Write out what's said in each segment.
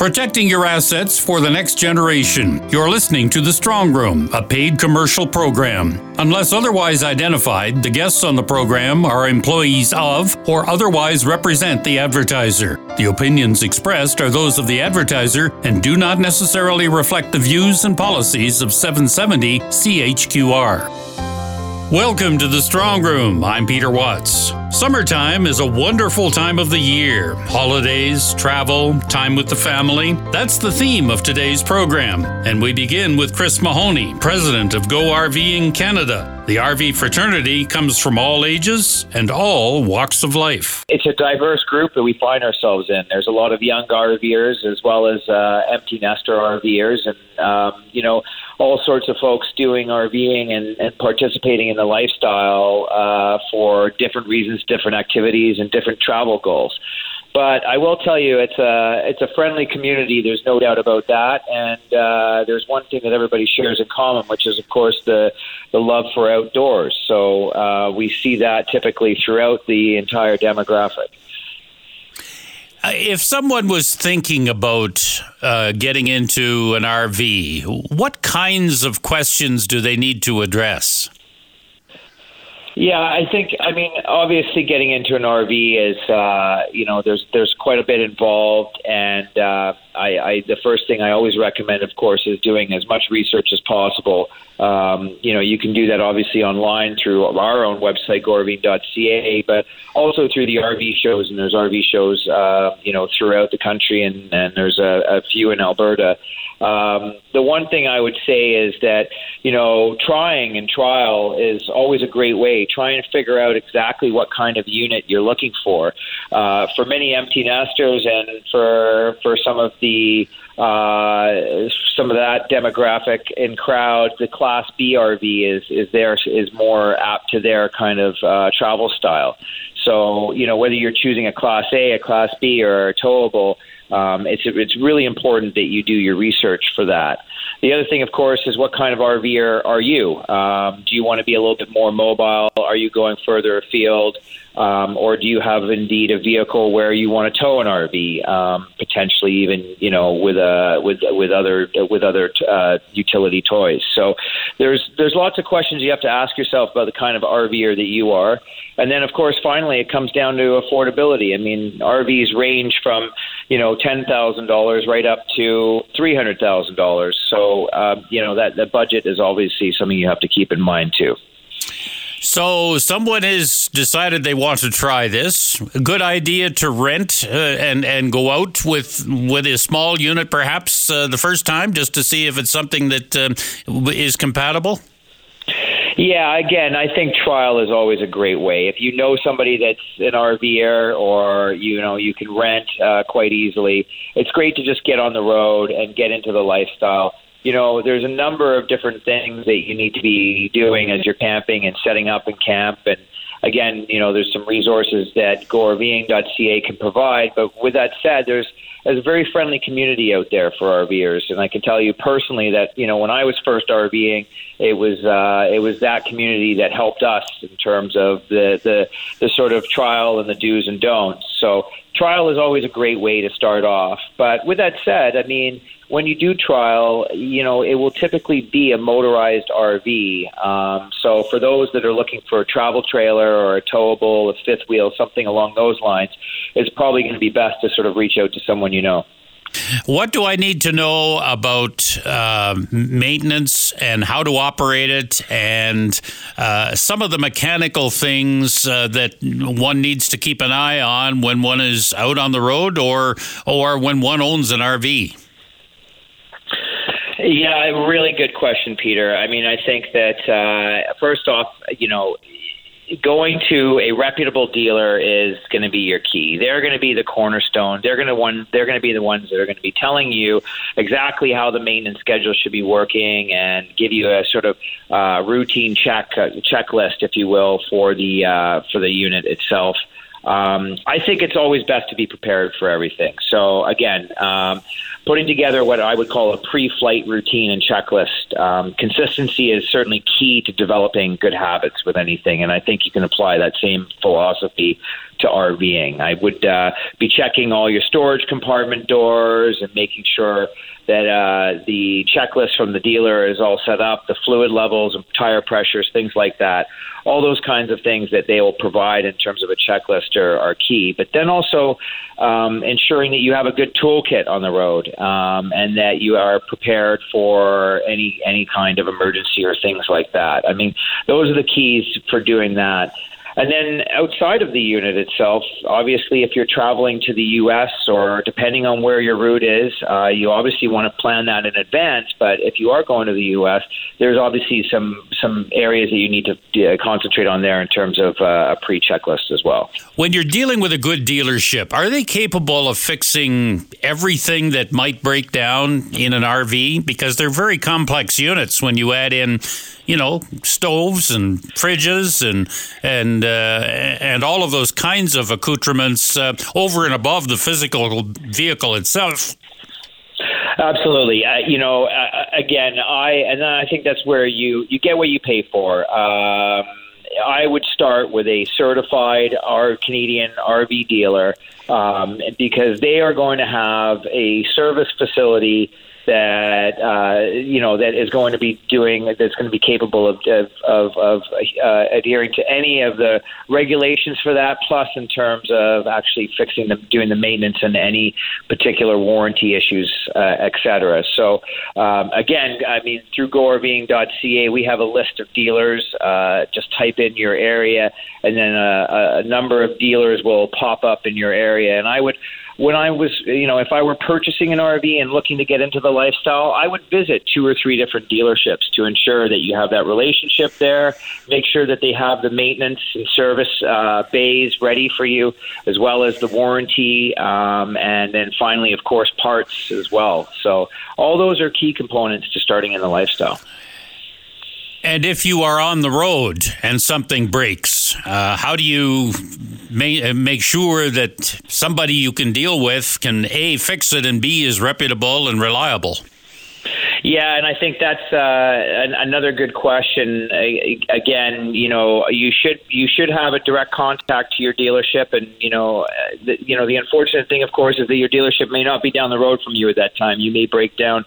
protecting your assets for the next generation. You're listening to The Strong Room, a paid commercial program. Unless otherwise identified, the guests on the program are employees of or otherwise represent the advertiser. The opinions expressed are those of the advertiser and do not necessarily reflect the views and policies of 770 CHQR. Welcome to the Strong Room. I'm Peter Watts. Summertime is a wonderful time of the year. Holidays, travel, time with the family. That's the theme of today's program. And we begin with Chris Mahony, president of Go RVing Canada. The RV fraternity comes from all ages and all walks of life. It's a diverse group that we find ourselves in. There's a lot of young RVers as well as uh, empty nester RVers, and um, you know all sorts of folks doing RVing and, and participating in the lifestyle uh, for different reasons, different activities, and different travel goals. But I will tell you, it's a it's a friendly community. There's no doubt about that. And uh, there's one thing that everybody shares in common, which is, of course, the the love for outdoors. So uh, we see that typically throughout the entire demographic. Uh, if someone was thinking about uh, getting into an RV, what kinds of questions do they need to address? Yeah, I think. I mean, obviously, getting into an RV is, uh, you know, there's there's quite a bit involved, and uh, I, I the first thing I always recommend, of course, is doing as much research as possible. Um, you know, you can do that obviously online through our own website, gorving.ca, but also through the RV shows, and there's RV shows, uh, you know, throughout the country, and, and there's a, a few in Alberta. Um, the one thing I would say is that, you know, trying and trial is always a great way. Trying to figure out exactly what kind of unit you're looking for. Uh, for many empty nesters and for, for some of the uh, some of that demographic in crowd, the Class B RV is is there is more apt to their kind of uh, travel style. So you know whether you're choosing a Class A, a Class B, or a towable, um, it's it's really important that you do your research for that. The other thing, of course, is what kind of RVer are you? Um, do you want to be a little bit more mobile? Are you going further afield? Um, or do you have indeed a vehicle where you want to tow an RV, um, potentially even you know with a with with other with other uh, utility toys? So there's there's lots of questions you have to ask yourself about the kind of RVer that you are, and then of course finally it comes down to affordability. I mean RVs range from you know ten thousand dollars right up to three hundred thousand dollars. So uh, you know that the budget is obviously something you have to keep in mind too. So someone has decided they want to try this. Good idea to rent uh, and and go out with with a small unit, perhaps uh, the first time, just to see if it's something that uh, is compatible. Yeah, again, I think trial is always a great way. If you know somebody that's an RVer or you know you can rent uh, quite easily, it's great to just get on the road and get into the lifestyle you know, there's a number of different things that you need to be doing as you're camping and setting up in camp. And again, you know, there's some resources that gorving.ca can provide. But with that said, there's there's a very friendly community out there for RVers, and I can tell you personally that you know when I was first RVing, it was uh, it was that community that helped us in terms of the the the sort of trial and the do's and don'ts. So trial is always a great way to start off. But with that said, I mean when you do trial, you know, it will typically be a motorized RV. Um, so for those that are looking for a travel trailer or a towable, a fifth wheel, something along those lines, it's probably going to be best to sort of reach out to someone you know. What do I need to know about uh, maintenance and how to operate it, and uh, some of the mechanical things uh, that one needs to keep an eye on when one is out on the road, or or when one owns an RV? Yeah, a really good question, Peter. I mean, I think that uh, first off, you know, going to a reputable dealer is going to be your key. They're going to be the cornerstone. They're going to one. They're going to be the ones that are going to be telling you exactly how the maintenance schedule should be working and give you a sort of uh, routine check uh, checklist, if you will, for the uh, for the unit itself. Um, I think it's always best to be prepared for everything. So again, um, putting together what I would call a pre-flight routine and checklist. Um, consistency is certainly key to developing good habits with anything, and I think you can apply that same philosophy to RVing. I would uh, be checking all your storage compartment doors and making sure that uh, the checklist from the dealer is all set up, the fluid levels, tire pressures, things like that. All those kinds of things that they will provide in terms of a checklist are, are key. But then also um, ensuring that you have a good toolkit on the road um, and that you are prepared for any any kind of emergency or things like that. I mean, those are the keys for doing that. And then outside of the unit itself, obviously, if you're traveling to the U.S. or depending on where your route is, uh, you obviously want to plan that in advance. But if you are going to the U.S., there's obviously some some areas that you need to uh, concentrate on there in terms of uh, a pre checklist as well. When you're dealing with a good dealership, are they capable of fixing everything that might break down in an RV? Because they're very complex units when you add in you know, stoves and fridges and and uh, and all of those kinds of accoutrements uh, over and above the physical vehicle itself. Absolutely. Uh, you know, uh, again, I and I think that's where you you get what you pay for. Um, I would start with a certified our Canadian RV dealer um, because they are going to have a service facility that uh, you know that is going to be doing that's going to be capable of of, of, of uh, adhering to any of the regulations for that, plus in terms of actually fixing them, doing the maintenance and any particular warranty issues, uh. So um, again, I mean through GoRVing.ca, we have a list of dealers. Uh, just type in your area, and then a, a number of dealers will pop up in your area. And I would when I was, you know, if I were purchasing an RV and looking to get into the lifestyle, I would visit two or three different dealerships to ensure that you have that relationship there. Make sure that they have the maintenance and service uh, bays ready for you, as well as the warranty, um, and then finally, of course, parts as well. So all those are key components to starting in the lifestyle. And if you are on the road and something breaks, uh, how do you ma- make sure that somebody you can deal with can A, fix it, and B, is reputable and reliable? Yeah, and I think that's uh, an, another good question. Uh, again, you know, you should you should have a direct contact to your dealership, and you know, the, you know, the unfortunate thing, of course, is that your dealership may not be down the road from you at that time. You may break down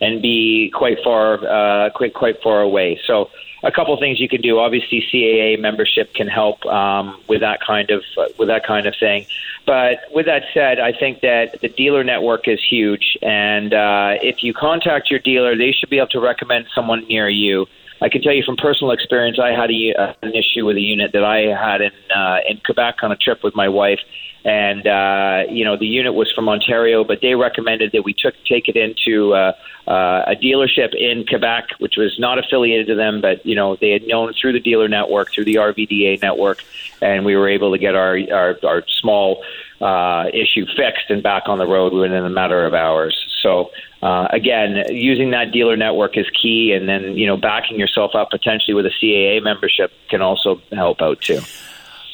and be quite far, uh, quite quite far away. So a couple things you can do. Obviously, CAA membership can help um, with that kind of uh, with that kind of thing. But with that said, I think that the dealer network is huge, and uh, if you contact your dealer, they should be able to recommend someone near you. I can tell you from personal experience, I had a, uh, an issue with a unit that I had in uh, in Quebec on a trip with my wife, and uh, you know the unit was from Ontario, but they recommended that we took take it into uh, uh, a dealership in Quebec, which was not affiliated to them, but you know they had known through the dealer network, through the RVDA network, and we were able to get our our, our small uh, issue fixed and back on the road within a matter of hours. So uh, again, using that dealer network is key, and then you know backing yourself up potentially with a CAA membership can also help out too.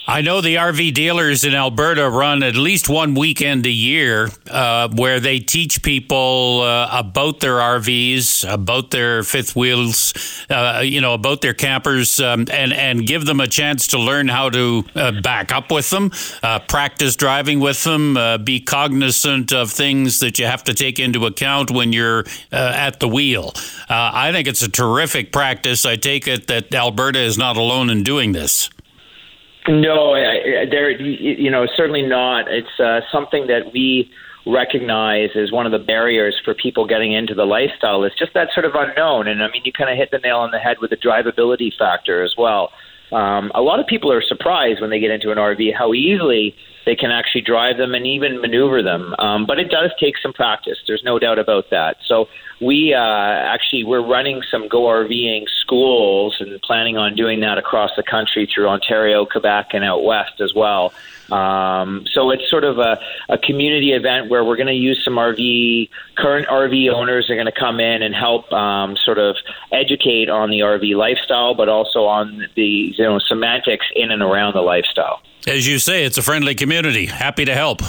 I know the RV dealers in Alberta run at least one weekend a year uh, where they teach people uh, about their RVs, about their fifth wheels, uh, you know, about their campers, um, and and give them a chance to learn how to uh, back up with them, uh, practice driving with them, uh, be cognizant of things that you have to take into account when you're at the wheel. I think it's a terrific practice. I take it that Alberta is not alone in doing this. No, I, I, there. You know, certainly not. It's uh, something that we recognize as one of the barriers for people getting into the lifestyle. Is just that sort of unknown, and I mean, you kind of hit the nail on the head with the drivability factor as well. Um, a lot of people are surprised when they get into an RV how easily they can actually drive them and even maneuver them. Um, but it does take some practice. There's no doubt about that. So we uh, actually we're running some Go RVing schools and planning on doing that across the country through Ontario, Quebec, and out west as well. Um, so it's sort of a, a community event where we're going to use some RV current RV owners are going to come in and help um, sort of educate on the RV lifestyle, but also on the you know semantics in and around the lifestyle. As you say, it's a friendly community. Happy to help.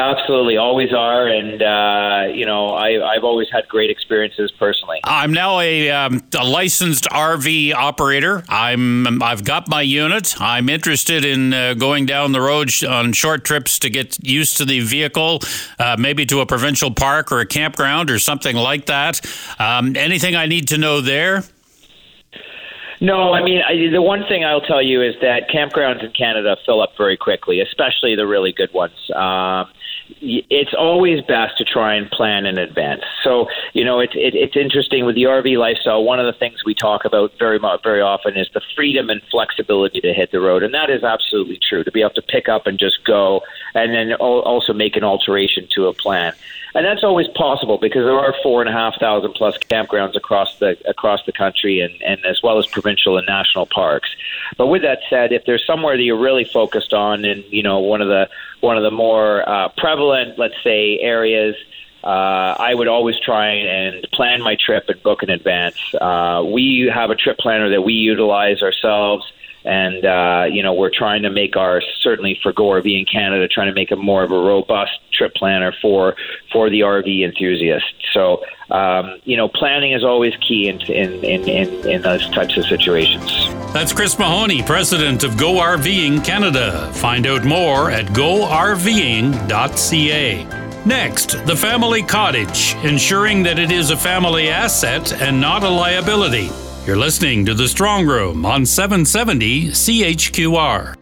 Absolutely, always are, and uh, you know I, have always had great experiences personally. I'm now a, um, a, licensed RV operator. I'm I've got my unit. I'm interested in uh, going down the road sh- on short trips to get used to the vehicle, uh, maybe to a provincial park or a campground or something like that. Um, anything I need to know there? No, I mean I, the one thing I'll tell you is that campgrounds in Canada fill up very quickly, especially the really good ones. Um, it's always best to try and plan in advance. So you know, it's it, it's interesting with the RV lifestyle. One of the things we talk about very much, very often is the freedom and flexibility to hit the road, and that is absolutely true. To be able to pick up and just go, and then also make an alteration to a plan and that's always possible because there are four and a half thousand plus campgrounds across the across the country, and, and as well as provincial and national parks. But with that said, if there's somewhere that you're really focused on, and you know one of the one of the more uh, prevalent, let's say, areas. Uh, I would always try and plan my trip and book in advance. Uh, we have a trip planner that we utilize ourselves and uh, you know we're trying to make our certainly for Go RVing Canada, trying to make a more of a robust trip planner for for the RV enthusiast. So um, you know, planning is always key in in, in in in those types of situations. That's Chris Mahony, president of Go RVing Canada. Find out more at gorving.ca. Next, the family cottage, ensuring that it is a family asset and not a liability. You're listening to The Strong Room on 770 CHQR.